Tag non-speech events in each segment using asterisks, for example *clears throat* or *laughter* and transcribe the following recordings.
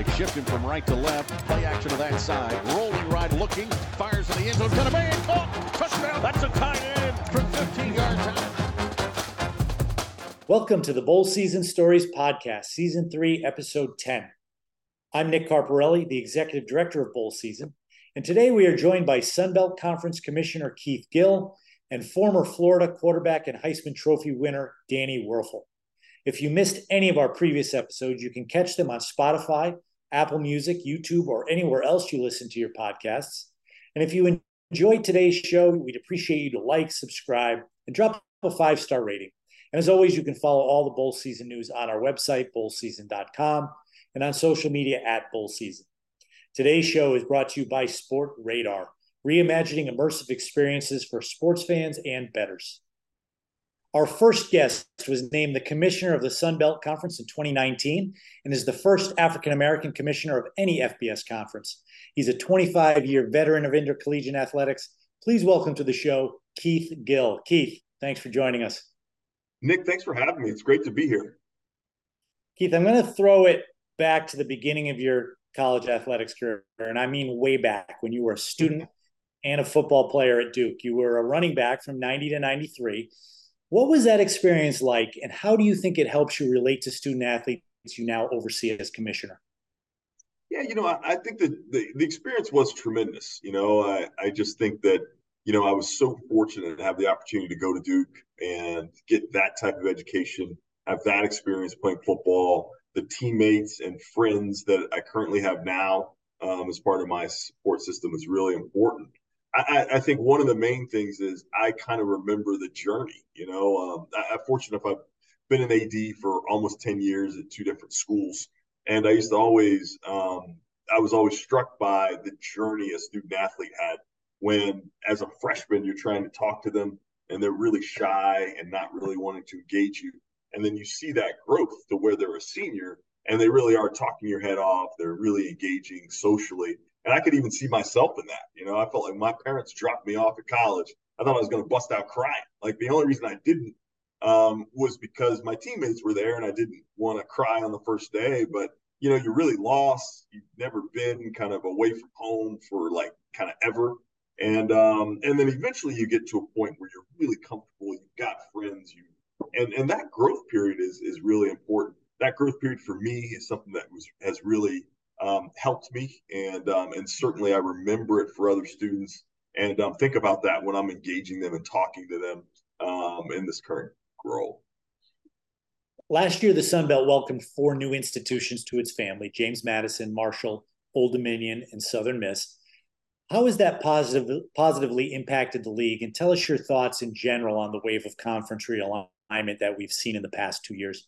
They shift him from right to left. Play action to that side. Rolling right, looking. Fires in the end zone. Gonna be caught. Oh, touchdown. That's a tight end from 15 yards out. Welcome to the Bowl Season Stories Podcast, Season 3, Episode 10. I'm Nick Carparelli, the Executive Director of Bowl Season, and today we are joined by Sun Belt Conference Commissioner Keith Gill and former Florida quarterback and Heisman Trophy winner Danny Wuerffel. If you missed any of our previous episodes, you can catch them on Spotify, Apple Music, YouTube, or anywhere else you listen to your podcasts. And if you enjoyed today's show, we'd appreciate you to like, subscribe, and drop a five star rating. And as always, you can follow all the bowl season news on our website, bowlseason.com, and on social media at Bowl Season. Today's show is brought to you by Sport Radar, reimagining immersive experiences for sports fans and bettors. Our first guest was named the commissioner of the Sun Belt Conference in 2019 and is the first African American commissioner of any FBS conference. He's a 25 year veteran of intercollegiate athletics. Please welcome to the show Keith Gill. Keith, thanks for joining us. Nick, thanks for having me. It's great to be here. Keith, I'm going to throw it back to the beginning of your college athletics career, and I mean way back when you were a student and a football player at Duke. You were a running back from 90 to 93 what was that experience like, and how do you think it helps you relate to student athletes you now oversee as commissioner? Yeah, you know, I, I think that the, the experience was tremendous. You know, I, I just think that, you know, I was so fortunate to have the opportunity to go to Duke and get that type of education, have that experience playing football, the teammates and friends that I currently have now um, as part of my support system is really important. I, I, think one of the main things is I kind of remember the journey. You know, um, I, am fortunate enough I've been an AD for almost 10 years at two different schools. And I used to always, um, I was always struck by the journey a student athlete had when, as a freshman, you're trying to talk to them and they're really shy and not really wanting to engage you. And then you see that growth to where they're a senior and they really are talking your head off. They're really engaging socially. And I could even see myself in that. You know, I felt like my parents dropped me off at college. I thought I was going to bust out crying. Like the only reason I didn't um, was because my teammates were there and I didn't want to cry on the first day. But, you know, you're really lost. You've never been kind of away from home for like kind of ever. And um, and then eventually you get to a point where you're really comfortable. You've got friends. You and and that growth period is is really important. That growth period for me is something that was has really um, helped me, and um, and certainly I remember it for other students, and um, think about that when I'm engaging them and talking to them um, in this current role. Last year, the Sun Belt welcomed four new institutions to its family: James Madison, Marshall, Old Dominion, and Southern Miss. How has that positive, positively impacted the league? And tell us your thoughts in general on the wave of conference realignment that we've seen in the past two years.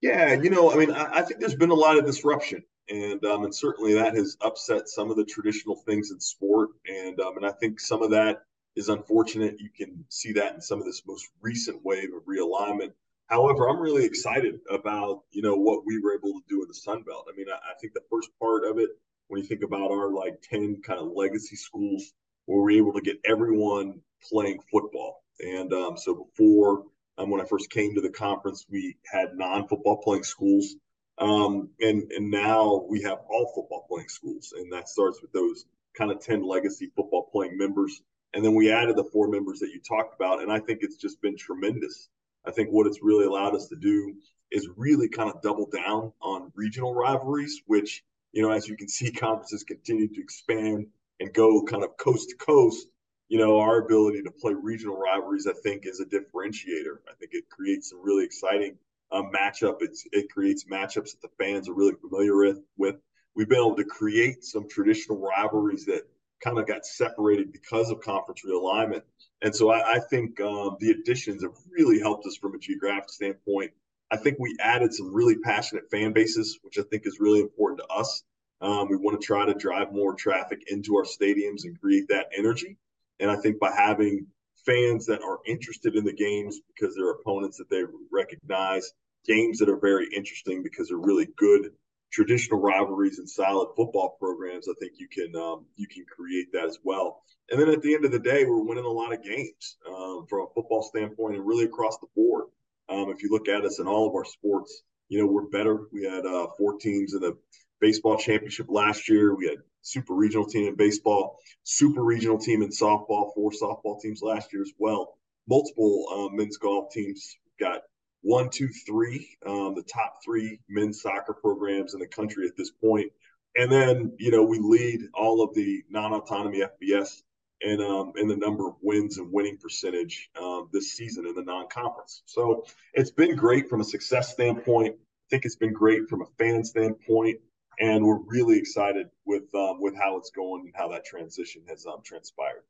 Yeah, you know, I mean, I, I think there's been a lot of disruption and um, and certainly that has upset some of the traditional things in sport, and um, and I think some of that is unfortunate. You can see that in some of this most recent wave of realignment. However, I'm really excited about you know what we were able to do in the Sun Belt. I mean, I, I think the first part of it, when you think about our like ten kind of legacy schools, where we're able to get everyone playing football, and um, so before um, when I first came to the conference, we had non-football playing schools um, and and now we have all football playing schools, and that starts with those kind of ten legacy football playing members, and then we added the four members that you talked about, and I think it's just been tremendous. I think what it's really allowed us to do is really kind of double down on regional rivalries, which you know, as you can *laughs* see, conferences continue to expand and go kind of coast to coast. You know, our ability to play regional rivalries, I think, is a differentiator. I think it creates some really exciting a matchup. It's, it creates matchups that the fans are really familiar with. With we've been able to create some traditional rivalries that kind of got separated because of conference realignment. And so I, I think um, the additions have really helped us from a geographic standpoint. I think we added some really passionate fan bases, which I think is really important to us. Um, we want to try to drive more traffic into our stadiums and create that energy. And I think by having fans that are interested in the games because they're opponents that they recognize, games that are very interesting because they're really good traditional rivalries and solid football programs. I think you can um, you can create that as well. And then at the end of the day, we're winning a lot of games um, from a football standpoint and really across the board. Um, if you look at us in all of our sports, you know we're better. We had uh, four teams in the baseball championship last year. We had super regional team in baseball, super regional team in softball, four softball teams last year as well. Multiple um, men's golf teams. Got one, two, three, um, the top three men's soccer programs in the country at this point. And then, you know, we lead all of the non-autonomy FBS and um, in the number of wins and winning percentage um, this season in the non-conference. So it's been great from a success standpoint. I think it's been great from a fan standpoint, and we're really excited with um, with how it's going and how that transition has um, transpired.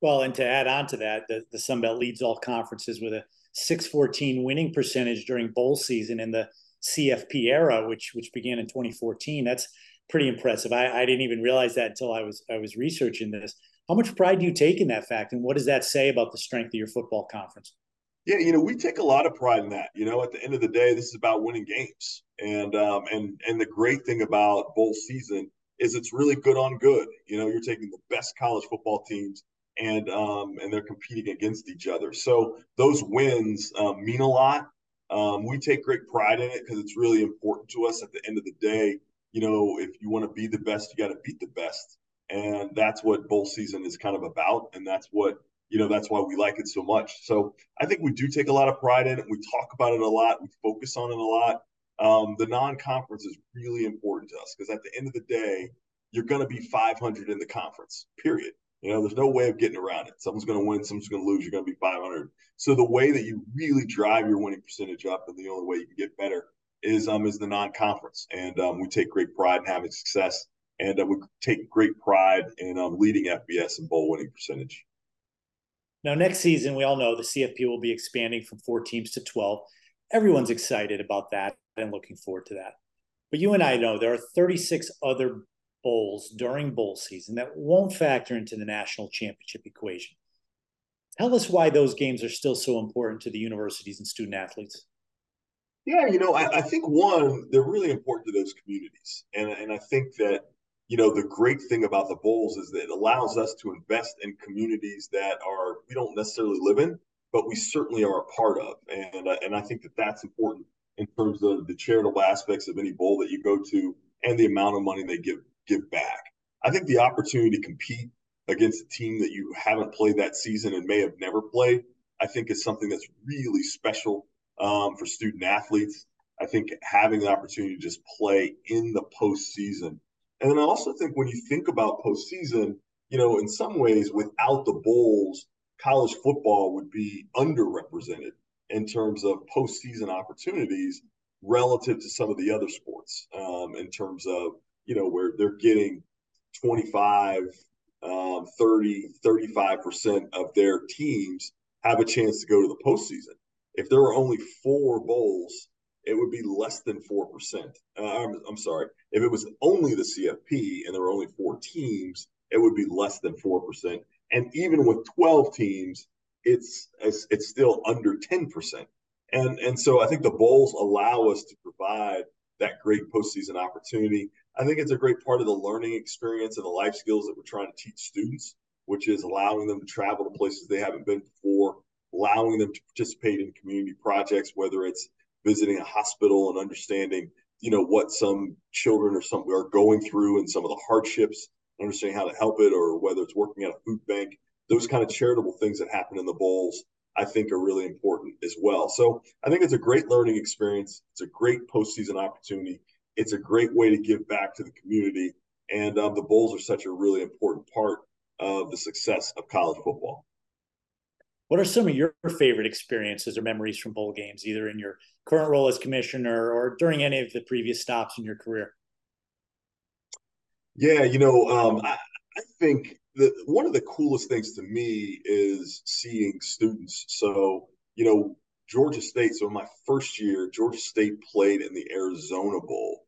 Well, and to add on to that, the, the Sun Belt leads all conferences with a 614 winning percentage during bowl season in the CFP era, which which began in 2014. That's pretty impressive. I, I didn't even realize that until I was I was researching this. How much pride do you take in that fact, and what does that say about the strength of your football conference? Yeah, you know, we take a lot of pride in that. You know, at the end of the day, this is about winning games, and um, and and the great thing about bowl season is it's really good on good. You know, you're taking the best college football teams, and um, and they're competing against each other. So those wins um, mean a lot. Um, we take great pride in it because it's really important to us. At the end of the day, you know, if you want to be the best, you got to beat the best. And that's what bowl season is kind of about. And that's what, you know, that's why we like it so much. So I think we do take a lot of pride in it. We talk about it a lot. We focus on it a lot. Um, the non conference is really important to us because at the end of the day, you're going to be 500 in the conference, period. You know, there's no way of getting around it. Someone's going to win, someone's going to lose. You're going to be 500. So the way that you really drive your winning percentage up, and the only way you can get better is um is the non-conference, and um, we take great pride in having success, and uh, we take great pride in um, leading FBS in bowl winning percentage. Now, next season, we all know the CFP will be expanding from four teams to 12. Everyone's excited about that and looking forward to that. But you and I know there are 36 other bowls during bowl season that won't factor into the national championship equation. Tell us why those games are still so important to the universities and student athletes. Yeah, you know, I, I, think one, they're really important to those communities. And, and I think that, you know, the great thing about the bowls is that it allows us to invest in communities that are, we don't necessarily live in, but we certainly are a part of. And, uh, and I think that that's important in terms of the charitable aspects of any bowl that you go to and the amount of money they give, give back. I think the opportunity to compete against a team that you haven't played that season and may have never played, I think is something that's really special um, for student athletes. I think having the opportunity to just play in the postseason. And I also think when you think about postseason, you know, in some ways, without the bowls, college football would be underrepresented in terms of postseason opportunities relative to some of the other sports um, in terms of, you know, where they're getting 25, um, 30, 35% of their teams have a chance to go to the postseason. If there were only four bowls, it would be less than 4%. Uh, I'm, I'm sorry. If it was only the CFP and there were only four teams, it would be less than 4%. And even with 12 teams, it's it's, it's still under 10%. And, and so I think the bowls allow us to provide that great postseason opportunity. I think it's a great part of the learning experience and the life skills that we're trying to teach students, which is allowing them to travel to places they haven't been before, allowing them to participate in community projects, whether it's visiting a hospital and understanding, you know, what some children or some are going through and some of the hardships, understanding how to help it, or whether it's working at a food bank. Those kind of charitable things that happen in the bowls, I think, are really important as well. So I think it's a great learning experience. It's a great postseason opportunity. It's a great way to give back to the community. And um, the bowls are such a really important part of the success of college football. What are some of your favorite experiences or memories from bowl games, either in your current role as commissioner or during any of the previous stops in your career? Yeah, you know, um, I, I think that one of the coolest things to me is seeing students. So, you know, Georgia State. So, my first year, Georgia State played in the Arizona Bowl.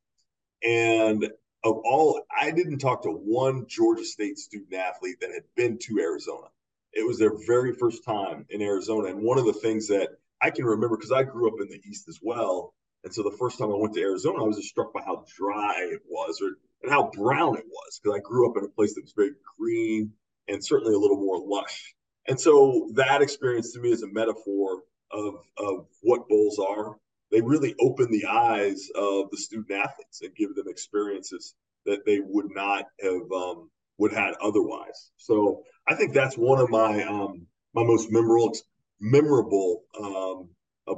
And of all, I didn't talk to one Georgia State student athlete that had been to Arizona it was their very first time in Arizona. And one of the things that I can remember, because I grew up in the East as well. And so the first time I went to Arizona, I was just struck by how dry it was or and how brown it was. Because I grew up in a place that was very green and certainly a little more lush. And so that experience to me is a metaphor of, of what bowls are. they really open the eyes of the student athletes and give them experiences that they would not have um, would had otherwise. So I think that's one of my um, my most memorable memorable um,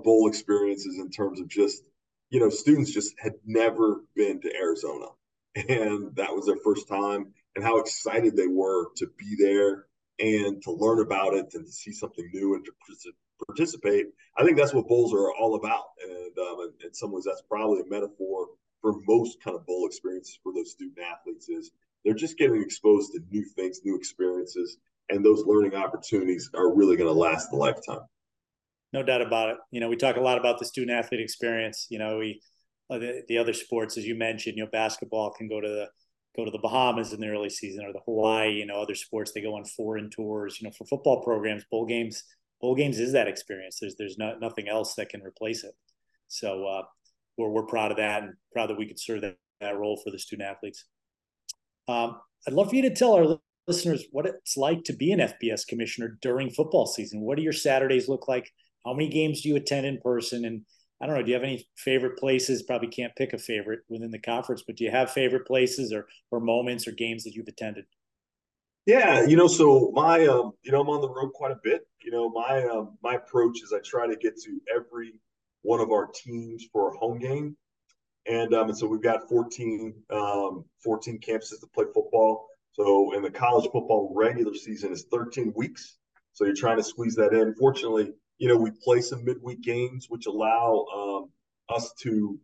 bowl experiences in terms of just you know students just had never been to Arizona and that was their first time and how excited they were to be there and to learn about it and to see something new and to participate. I think that's what bowls are all about. And um, in some ways, that's probably a metaphor for most kind of bowl experiences for those student athletes is they're just getting exposed to new things, new experiences, and those learning opportunities are really going to last a lifetime. No doubt about it. You know, we talk a lot about the student athlete experience. You know, we uh, the, the other sports, as you mentioned, you know, basketball can go to the go to the Bahamas in the early season or the Hawaii. You know, other sports they go on foreign tours. You know, for football programs, bowl games bowl games is that experience. There's there's not nothing else that can replace it. So uh, we're we're proud of that and proud that we could serve that, that role for the student athletes. Um, I'd love for you to tell our listeners what it's like to be an FBS commissioner during football season. What do your Saturdays look like? How many games do you attend in person? And I don't know, do you have any favorite places? Probably can't pick a favorite within the conference, but do you have favorite places or or moments or games that you've attended? Yeah, you know, so my um, you know, I'm on the road quite a bit. You know, my um, my approach is I try to get to every one of our teams for a home game, and um, and so we've got 14 um 14 campuses to play football. So, in the college football regular season is 13 weeks, so you're trying to squeeze that in. Fortunately, you know, we play some midweek games, which allow um, us to,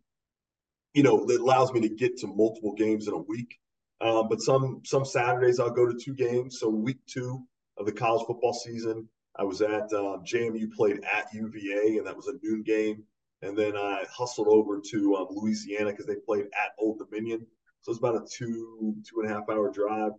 you know, it allows me to get to multiple games in a week. Um, but some some Saturdays I'll go to two games. So week two of the college football season, I was at uh, JMU played at UVA, and that was a noon game. And then I hustled over to um, Louisiana because they played at Old Dominion. So it's about a two two and a half hour drive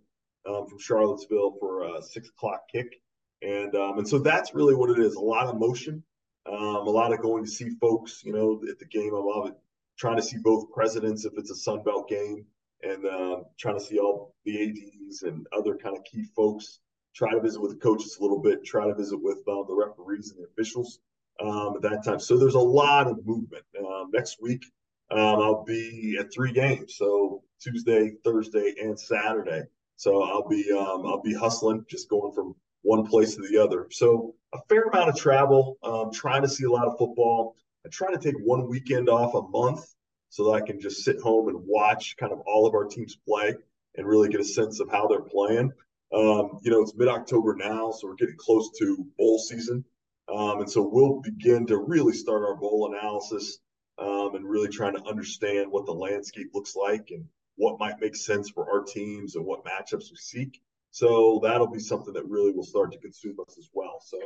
um, from Charlottesville for a six o'clock kick. And um, and so that's really what it is. A lot of motion, um, a lot of going to see folks. You know, at the game, I love it. Trying to see both presidents if it's a Sun Belt game and uh, trying to see all the ads and other kind of key folks. Try to visit with the coaches a little bit. Try to visit with uh, the referees and the officials um, at that time. So there's a lot of movement. Um, next week, um, I'll be at three games. So Tuesday, Thursday, and Saturday. So I'll be um, I'll be hustling, just going from one place to the other. So a fair amount of travel. Um, trying to see a lot of football. I try to take one weekend off a month so that I can just sit home and watch kind of all of our teams play and really get a sense of how they're playing. Um, you know, it's mid October now, so we're getting close to bowl season. Um, and so we'll begin to really start our bowl analysis um, and really trying to understand what the landscape looks like and what might make sense for our teams and what matchups we seek. So that'll be something that really will start to consume us as well. So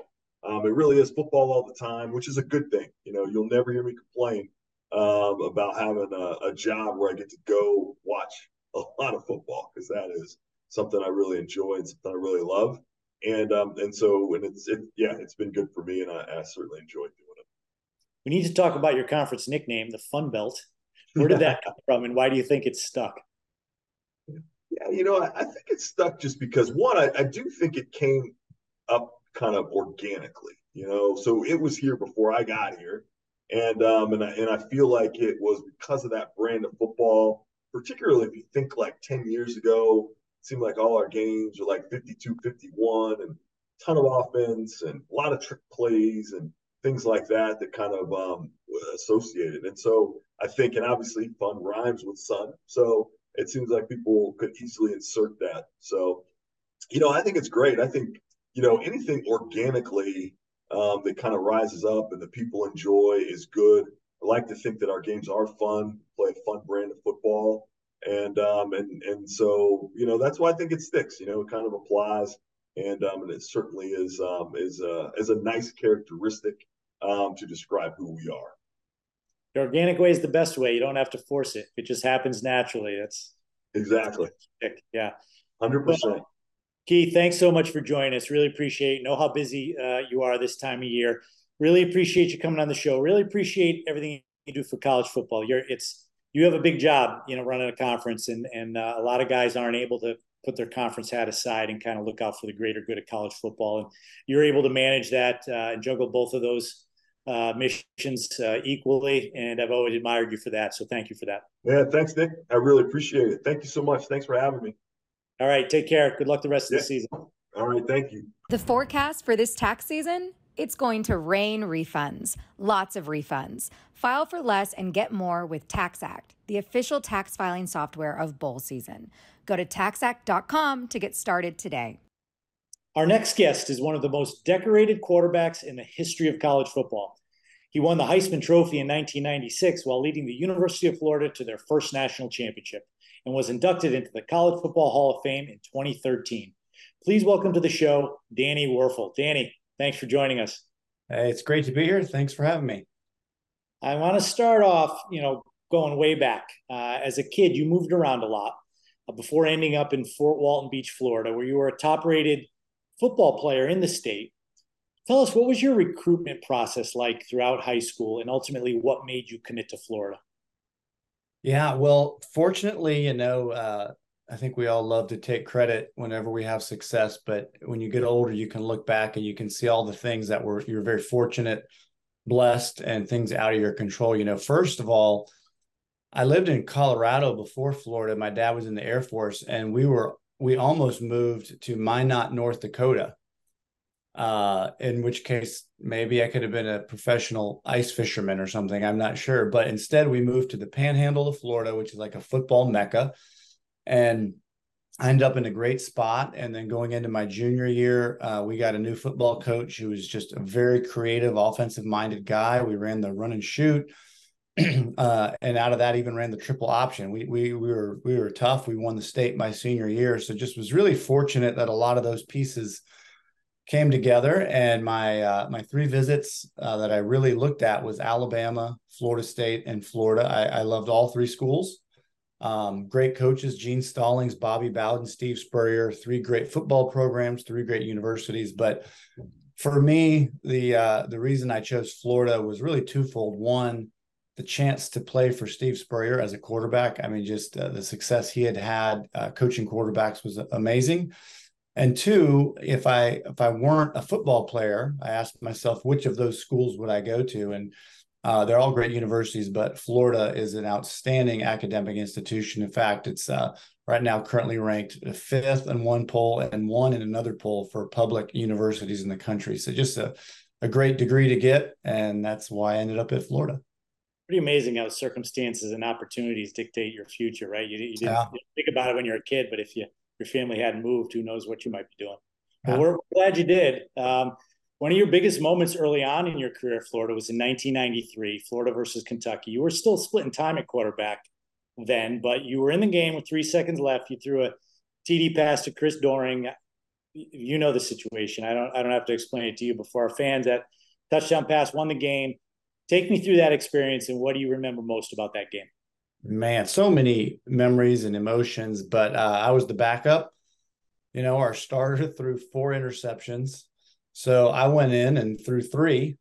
um, it really is football all the time, which is a good thing. You know, you'll never hear me complain um, about having a, a, job where I get to go watch a lot of football because that is something I really enjoy and something I really love. And um, and so and it's it, yeah, it's been good for me, and I, I certainly enjoy doing it. We need to talk about your conference nickname, the Fun Belt. Where did that come from, and why do you think it's stuck? Yeah, you know, I, I think it's stuck just because one, I, I do think it came up kind of organically. You know, so it was here before I got here and um, and I, and I feel like it was because of that brand of football, particularly if you think like 10 years ago, it seemed like all our games were like 52, 51 and a ton of offense and a lot of trick plays and things like that that kind of um, associated. And so I think, and obviously fun rhymes with sun. So it seems like people could easily insert that. So, you know, I think it's great. I think, you know, anything organically um, that kind of rises up and the people enjoy is good. I like to think that our games are fun, play a fun brand of football, and um, and and so you know that's why I think it sticks. You know, it kind of applies, and um, and it certainly is um, is a is a nice characteristic um, to describe who we are. The organic way is the best way. You don't have to force it; it just happens naturally. That's exactly yeah, hundred percent. Keith, thanks so much for joining us. Really appreciate know how busy uh, you are this time of year. Really appreciate you coming on the show. Really appreciate everything you do for college football. You're it's you have a big job, you know, running a conference, and and uh, a lot of guys aren't able to put their conference hat aside and kind of look out for the greater good of college football. And you're able to manage that uh, and juggle both of those uh, missions uh, equally, and I've always admired you for that. So thank you for that. Yeah, thanks, Nick. I really appreciate it. Thank you so much. Thanks for having me. All right, take care. Good luck the rest of the season. All right, thank you. The forecast for this tax season it's going to rain refunds, lots of refunds. File for less and get more with TaxAct, the official tax filing software of bowl season. Go to taxact.com to get started today. Our next guest is one of the most decorated quarterbacks in the history of college football. He won the Heisman Trophy in 1996 while leading the University of Florida to their first national championship and was inducted into the College Football Hall of Fame in 2013. Please welcome to the show, Danny Wuerffel. Danny, Thanks for joining us. Hey, it's great to be here. Thanks for having me. I want to start off, you know, going way back. Uh, as a kid, you moved around a lot uh, before ending up in Fort Walton Beach, Florida, where you were a top rated football player in the state. Tell us, what was your recruitment process like throughout high school and ultimately what made you commit to Florida? Yeah, well, fortunately, you know, uh, I think we all love to take credit whenever we have success, but when you get older, you can look back and you can see all the things that were you're very fortunate, blessed, and things out of your control. You know, first of all, I lived in Colorado before Florida. My dad was in the Air Force, and we were we almost moved to Minot, North Dakota. Uh, in which case maybe I could have been a professional ice fisherman or something. I'm not sure, but instead we moved to the Panhandle of Florida, which is like a football mecca and I ended up in a great spot. And then going into my junior year, uh, we got a new football coach who was just a very creative, offensive minded guy. We ran the run and shoot. *clears throat* uh, and out of that, even ran the triple option. We, we, we were, we were tough. We won the state my senior year. So just was really fortunate that a lot of those pieces came together. And my, uh, my three visits uh, that I really looked at was Alabama, Florida State, and Florida. I, I loved all three schools. Um, great coaches, Gene Stallings, Bobby Bowden, Steve Spurrier, three great football programs, three great universities. But for me, the uh, the reason I chose Florida was really twofold. One, the chance to play for Steve Spurrier as a quarterback. I mean, just uh, the success he had had uh, coaching quarterbacks was amazing. And two, if I if I weren't a football player, I asked myself which of those schools would I go to, and uh, they're all great universities, but Florida is an outstanding academic institution. In fact, it's uh, right now currently ranked fifth in one poll and one in another poll for public universities in the country. So just a, a great degree to get, and that's why I ended up at Florida. Pretty amazing how circumstances and opportunities dictate your future, right? You, you didn't yeah. think about it when you're a kid, but if you your family hadn't moved, who knows what you might be doing. But we're glad you did. Um, one of your biggest moments early on in your career at Florida was in 1993, Florida versus Kentucky. You were still splitting time at quarterback then, but you were in the game with three seconds left. You threw a TD pass to Chris Doering. You know the situation. I don't. I don't have to explain it to you. Before our fans, that touchdown pass won the game. Take me through that experience and what do you remember most about that game? Man, so many memories and emotions. But uh, I was the backup. You know, our starter threw four interceptions so I went in and threw three.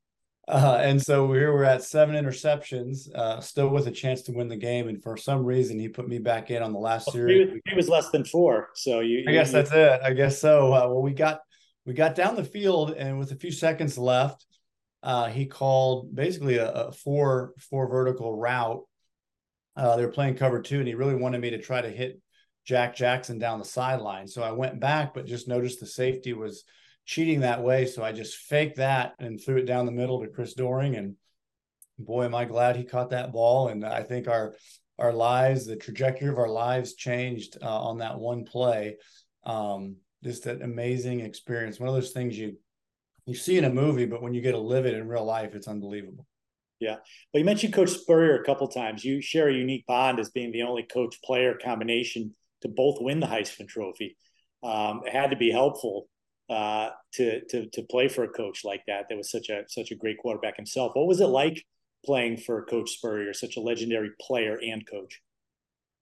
Uh, and so we were at seven interceptions, uh, still with a chance to win the game. And for some reason, he put me back in on the last well, series. He was less than four, so you. I guess you, that's it. I guess so. Uh, well, we got we got down the field, and with a few seconds left, uh, he called basically a, a, four four vertical route. Uh, they were playing cover two, and he really wanted me to try to hit Jack Jackson down the sideline. So I went back, but just noticed the safety was cheating that way. So I just faked that and threw it down the middle to Chris Doering. And boy, am I glad he caught that ball. And I think our our lives, the trajectory of our lives changed uh, on that one play. Um, just an amazing experience. One of those things you you see in a movie, but when you get to live it in real life, it's unbelievable. Yeah. Well, you mentioned Coach Spurrier a couple times. You share a unique bond as being the only coach player combination to both win the Heisman Trophy. Um, it had to be helpful uh, to to to play for a coach like that. That was such a such a great quarterback himself. What was it like playing for Coach Spurrier, such a legendary player and coach?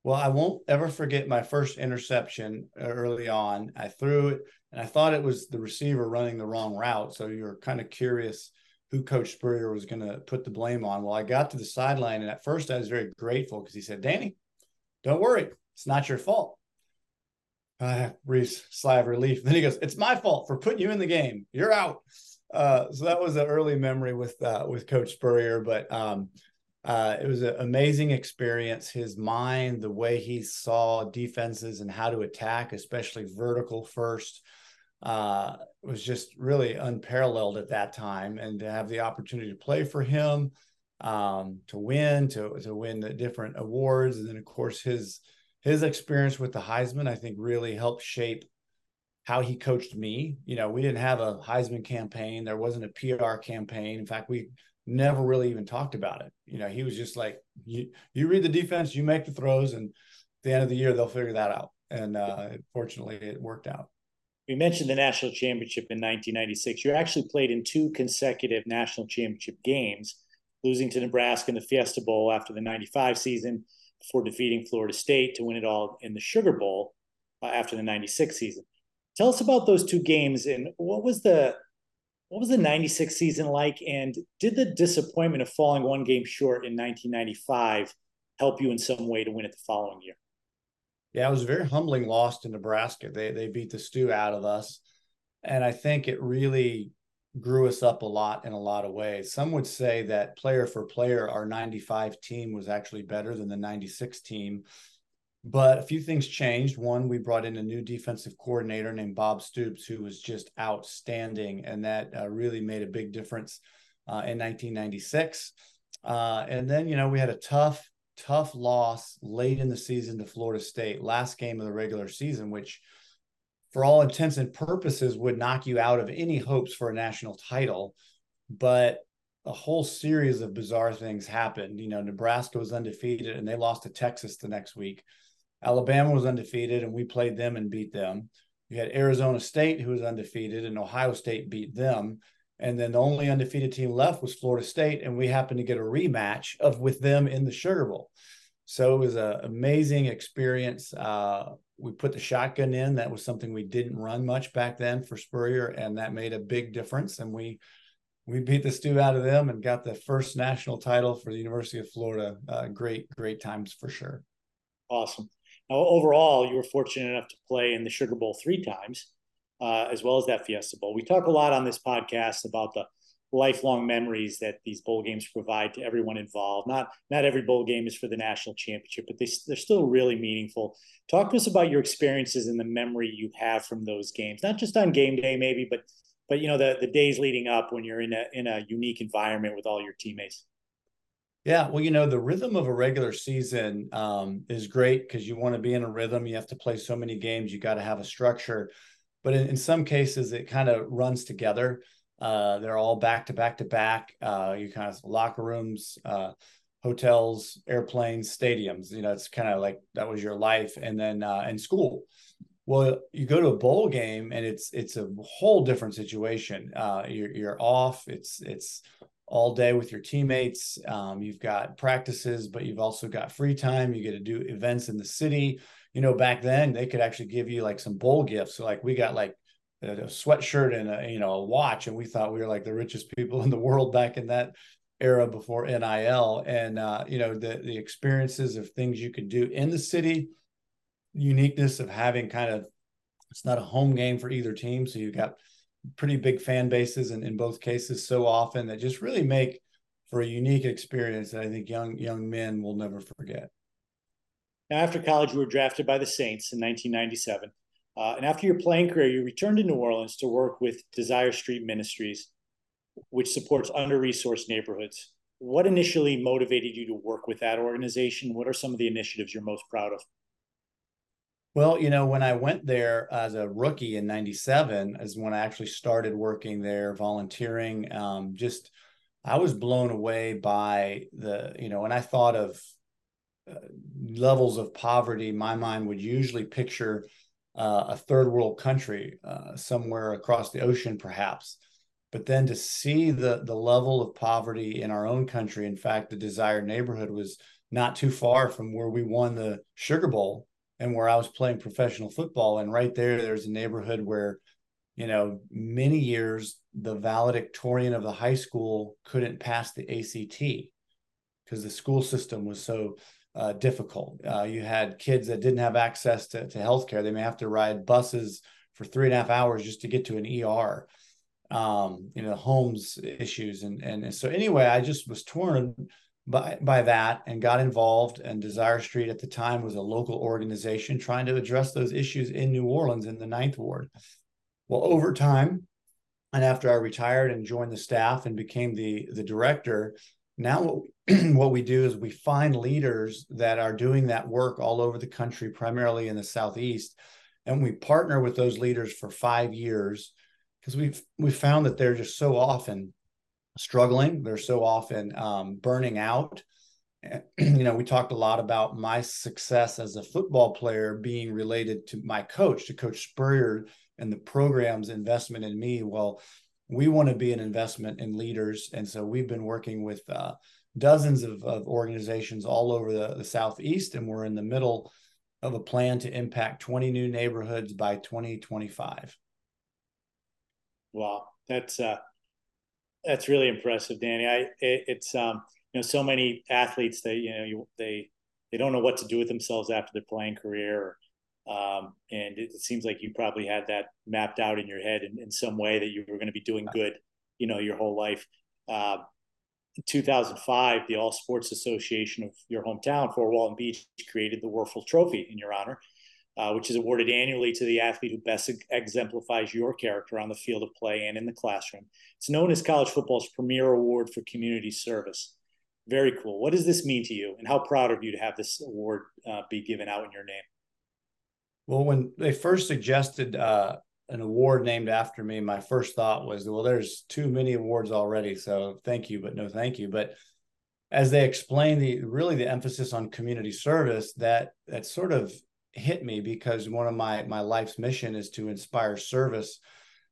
Well, I won't ever forget my first interception early on. I threw it, and I thought it was the receiver running the wrong route. So you're kind of curious who Coach Spurrier was going to put the blame on. Well, I got to the sideline, and at first I was very grateful because he said, "Danny, don't worry, it's not your fault." uh, Reese sigh of relief. *laughs* Then he goes, "It's my fault for putting you in the game. You're out." uh, so that was an early memory with uh, with Coach Spurrier, but um, uh, it was an amazing experience. His mind, the way he saw defenses and how to attack, especially vertical first, uh, was just really unparalleled at that time. And to have the opportunity to play for him, um, to win, to to win the different awards, and then of course his his experience with the Heisman, I think, really helped shape how he coached me. You know, we didn't have a Heisman campaign. There wasn't a PR campaign. In fact, we never really even talked about it. You know, he was just like, you you read the defense, you make the throws, and at the end of the year they'll figure that out. And uh, fortunately, it worked out. We mentioned the national championship in 1996. You actually played in two consecutive national championship games, losing to Nebraska in the Fiesta Bowl after the 95 season before defeating Florida State to win it all in the Sugar Bowl uh, after the 96 season. Tell us about those two games and what was the what was the 96 season like and did the disappointment of falling one game short in 1995 help you in some way to win it the following year? Yeah, it was a very humbling loss to Nebraska. They they beat the stew out of us. And I think it really grew us up a lot in a lot of ways. Some would say that player for player, our 95 team was actually better than the 96 team. But a few things changed. One, we brought in a new defensive coordinator named Bob Stoops, who was just outstanding. And that uh, really made a big difference uh, in 1996. Uh, and then, you know, we had a tough, tough loss late in the season to Florida State, last game of the regular season, which – for all intents and purposes would knock you out of any hopes for a national title. But a whole series of bizarre things happened. You know nebraska was undefeated and they lost to texas the next week. Alabama was undefeated and we played them and beat them. You had arizona state who was undefeated and ohio state beat them and then the only undefeated team left was florida state and we happened to get a rematch of with them in the sugar bowl so it was an amazing experience uh, we put the shotgun in. That was something we didn't run much back then for Spurrier, and that made a big difference. And we we beat the stew out of them and got the first national title for the University of Florida. Uh, great, great times for sure. Awesome. Now, overall, you were fortunate enough to play in the Sugar Bowl three times, uh, as well as that Fiesta Bowl. We talk a lot on this podcast about the lifelong memories that these bowl games provide to everyone involved. Not not every bowl game is for the national championship, but they, they're still really meaningful. Talk to us about your experiences and the memory you have from those games, not just on game day maybe, but but you know the the days leading up when you're in a in a unique environment with all your teammates. Yeah, well, you know, the rhythm of a regular season um, is great because you want to be in a rhythm. You have to play so many games. You got to have a structure. But in, in some cases, it kind of runs together. Uh, they're all back to back to back. Uh, you kind of locker rooms, uh, hotels, airplanes, stadiums. You know, it's kind of like that was your life, and then uh, in school. Well, you go to a bowl game, and it's it's a whole different situation. Uh, you're you're off. It's it's all day with your teammates. Um, you've got practices, but you've also got free time. You get to do events in the city. You know, back then they could actually give you like some bowl gifts. So like we got like a sweatshirt and a you know a watch, and we thought we were like the richest people *laughs* in the world back in that era before NIL. And uh, you know the the experiences of things you could do in the city, uniqueness of having kind of it's not a home game for either team, so you've got pretty big fan bases and in both cases so often that just really make for a unique experience that I think young young men will never forget. Now, after college, you were drafted by the Saints in 1997. Uh, and after your playing career, you returned to New Orleans to work with Desire Street Ministries, which supports under resourced neighborhoods. What initially motivated you to work with that organization? What are some of the initiatives you're most proud of? Well, you know, when I went there as a rookie in 97 is when I actually started working there, volunteering. Um, just, I was blown away by the, you know, when I thought of levels of poverty, my mind would usually picture uh, a third world country uh, somewhere across the ocean, perhaps. But then to see the the level of poverty in our own country, in fact, the desired neighborhood was not too far from where we won the Sugar Bowl and where I was playing professional football. And right there, there's a neighborhood where, you know, many years the valedictorian of the high school couldn't pass the ACT because the school system was so uh, difficult. Uh, you had kids that didn't have access to, to healthcare. They may have to ride buses for three and a half hours just to get to an ER. um, you know, homes issues. And, and, and so anyway, I just was torn by, by that and got involved. And Desire Street at the time was a local organization trying to address those issues in New Orleans in the Ninth Ward. Well, over time, and after I retired and joined the staff and became the the director, now *clears throat* what we, do is we find leaders that are doing that work all over the country, primarily in the southeast, and we partner with those leaders for five years because we've we found that they're just so often struggling, they're so often um, burning out. *clears throat* you know, we talked a lot about my success as a football player being related to my coach, to Coach Spurrier and the program's investment in me. Well, we want to be an investment in leaders. And so we've been working with uh, dozens of, of, organizations all over the, the Southeast, and we're in the middle of a plan to impact 20 new neighborhoods by 2025. Wow, that's uh, that's really impressive, Danny. I it, it's um, you know so many athletes that you know you, they they don't know what to do with themselves after their playing career. Um, and it, it, seems like you probably had that mapped out in your head in, in some way that you were going to be doing good, you know, your whole life. Uh, 2005, the All Sports Association of your hometown, Fort Walton Beach, created the Wuerffel Trophy in your honor, uh, which is awarded annually to the athlete who best exemplifies your character on the field of play and in the classroom. It's known as college football's premier award for community service. Very cool. What does this mean to you, and how proud of you to have this award uh, be given out in your name? Well, when they first suggested uh, an award named after me, my first thought was, well, there's too many awards already. So thank you, but no thank you. But as they explained the really the emphasis on community service, that that sort of hit me because one of my my life's mission is to inspire service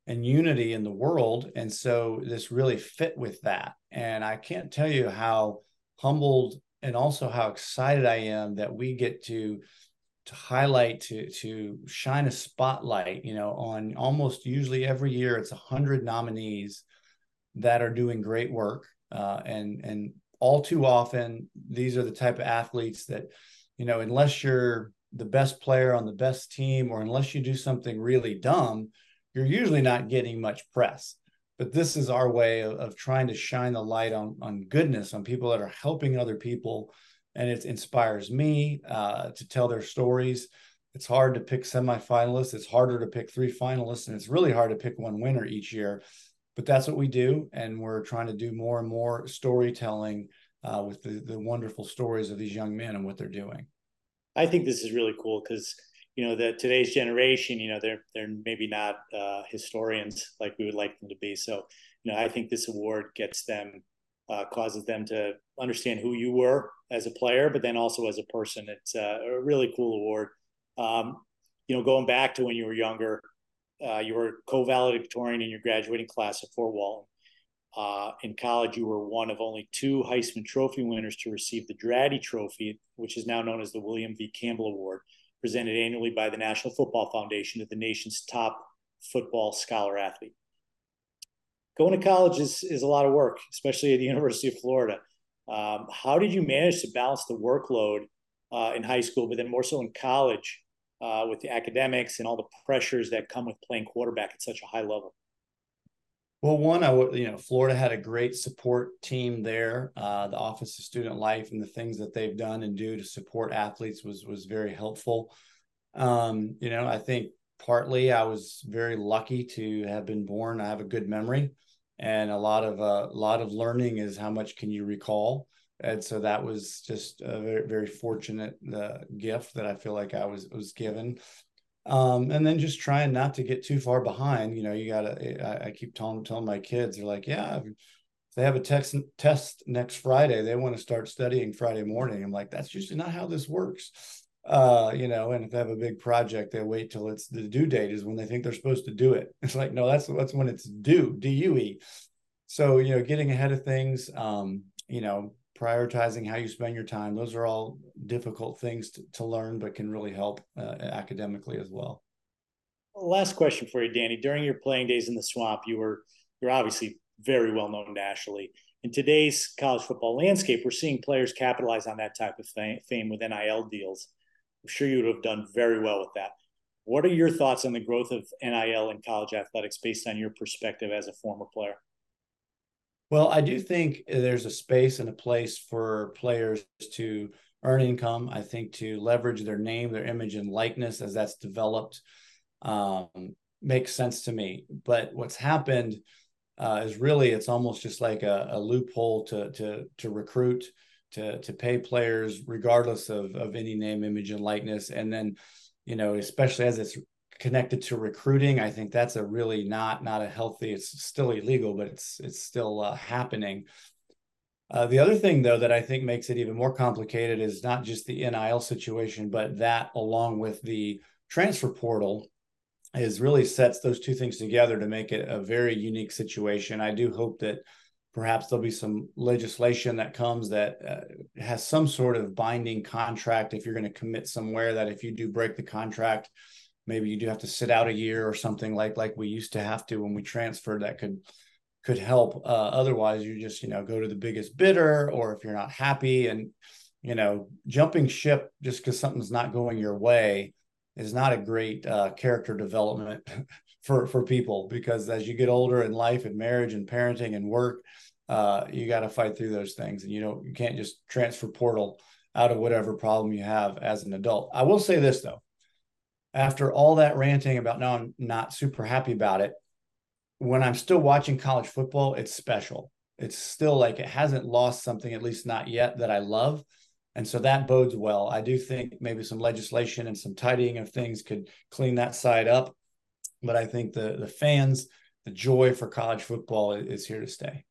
and unity in the world. And so this really fit with that. And I can't tell you how humbled and also how excited I am that we get to to highlight to to shine a spotlight you know on almost usually every year it's a hundred nominees that are doing great work uh, and and all too often these are the type of athletes that you know unless you're the best player on the best team or unless you do something really dumb you're usually not getting much press. But this is our way of, of trying to shine the light on on goodness on people that are helping other people and it inspires me uh, to tell their stories. It's hard to pick semifinalists. It's harder to pick three finalists, and it's really hard to pick one winner each year. But that's what we do, and we're trying to do more and more storytelling uh, with the, the wonderful stories of these young men and what they're doing. I think this is really cool because you know that today's generation, you know, they're they're maybe not uh, historians like we would like them to be. So, you know, I think this award gets them uh, causes them to understand who you were as a player, but then also as a person. It's uh, a really cool award. Um, you know, going back to when you were younger, uh, you were co-valedictorian in your graduating class at Fort Walton. Uh, in college, you were one of only two Heisman Trophy winners to receive the Draddy Trophy, which is now known as the William V. Campbell Award, presented annually by the National Football Foundation to the nation's top football scholar athlete going to college is, is a lot of work, especially at the *laughs* University of Florida. Um, how did you manage to balance the workload uh, in high school, but then more so in college uh, with the academics and all the pressures that come with playing quarterback at such a high level? Well, one, I would, you know, Florida had a great support team there. Uh, the Office of Student Life and the things that they've done and do to support athletes was was very helpful. Um, you know, I think partly I was very lucky to have been born. I have a good memory and a lot of a uh, lot of learning is how much can you recall. And so that was just a very very fortunate uh, gift that i feel like i was was given. Um, and then just trying not to get too far behind you know you gotta i, I keep telling telling my kids they're like yeah they have a text, test next friday they want to start studying friday morning. I'm like that's usually not how this works uh, you know, and if they have a big project, they wait till it's the due date is when they think they're supposed to do it. *laughs* It's like, no, that's that's when it's due, D-U-E. So, you know, getting ahead of things, um, you know, prioritizing how you spend your time, those are all difficult things to, to learn, but can really help uh, academically as well. Last question for you, Danny. During your playing days in the swamp, you were you're obviously very well known nationally. In today's college football landscape, we're seeing players capitalize on that type of fame with NIL deals. I'm sure you would have done very well with that. What are your thoughts on the growth of NIL in college athletics based on your perspective as a former player? Well, I do think there's a space and a place for players to earn income. I think to leverage their name, their image, and likeness as that's developed um, makes sense to me. But what's happened uh, is really it's almost just like a, a, loophole to to to recruit, to to pay players regardless of of any name, image, and likeness, and then you know especially as it's connected to recruiting i think that's a really not not a healthy it's still illegal but it's it's still uh, happening uh, the other thing, though, that I think makes it even more complicated is not just the NIL situation, but that along with the transfer portal is really sets those two things together to make it a very unique situation. I do hope that perhaps there'll be some legislation that comes that uh, has some sort of binding contract if you're going to commit somewhere that if you do break the contract maybe you do have to sit out a year or something like like we used to have to when we transferred that could could help. Uh, otherwise, you just you know go to the biggest bidder, or if you're not happy and you know jumping ship just because something's not going your way is not a great uh, character development *laughs* for for people because as you get older in life and marriage and parenting and work, uh, you got to fight through those things, and you know you can't just transfer portal out of whatever problem you have as an adult. I will say this though, after all that ranting about now I'm not super happy about it, when I'm still watching college football, it's special. It's still like it hasn't lost something, at least not yet, that I love. And so that bodes well. I do think maybe some legislation and some tidying of things could clean that side up. But I think the the fans, the joy for college football is here to stay.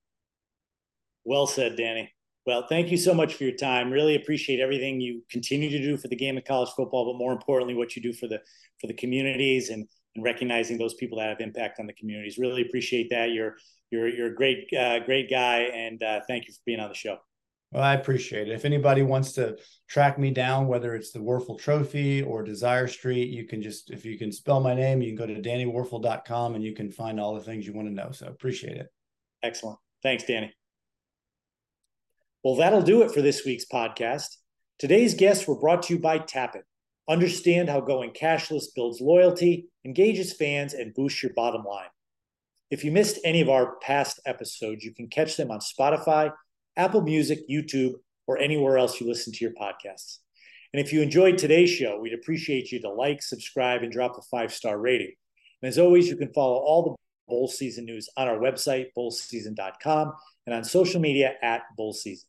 Well said, Danny. Well, thank you so much for your time. Really appreciate everything you continue to do for the game of college football, but more importantly, what you do for the for the communities and and recognizing those people that have impact on the communities. Really appreciate that. You're you're you're a great uh, great guy, and uh, thank you for being on the show. Well, I appreciate it. If anybody wants to track me down, whether it's the Wuerffel Trophy or Desire Street, you can just if you can spell my name, you can go to dannywuerffel.com and you can find all the things you want to know. So appreciate it. Excellent. Thanks, Danny. Well, that'll do it for this week's podcast. Today's guests were brought to you by Tapit Understand how going cashless builds loyalty, engages fans, and boosts your bottom line. If you missed any of our past episodes, you can catch them on Spotify, Apple Music, YouTube, or anywhere else you listen to your podcasts. And if you enjoyed today's show, we'd appreciate you to like, subscribe, and drop a five star rating. And as always, you can follow all the bowl season news on our website, bowlseason.com, and on social media at Bowl Season.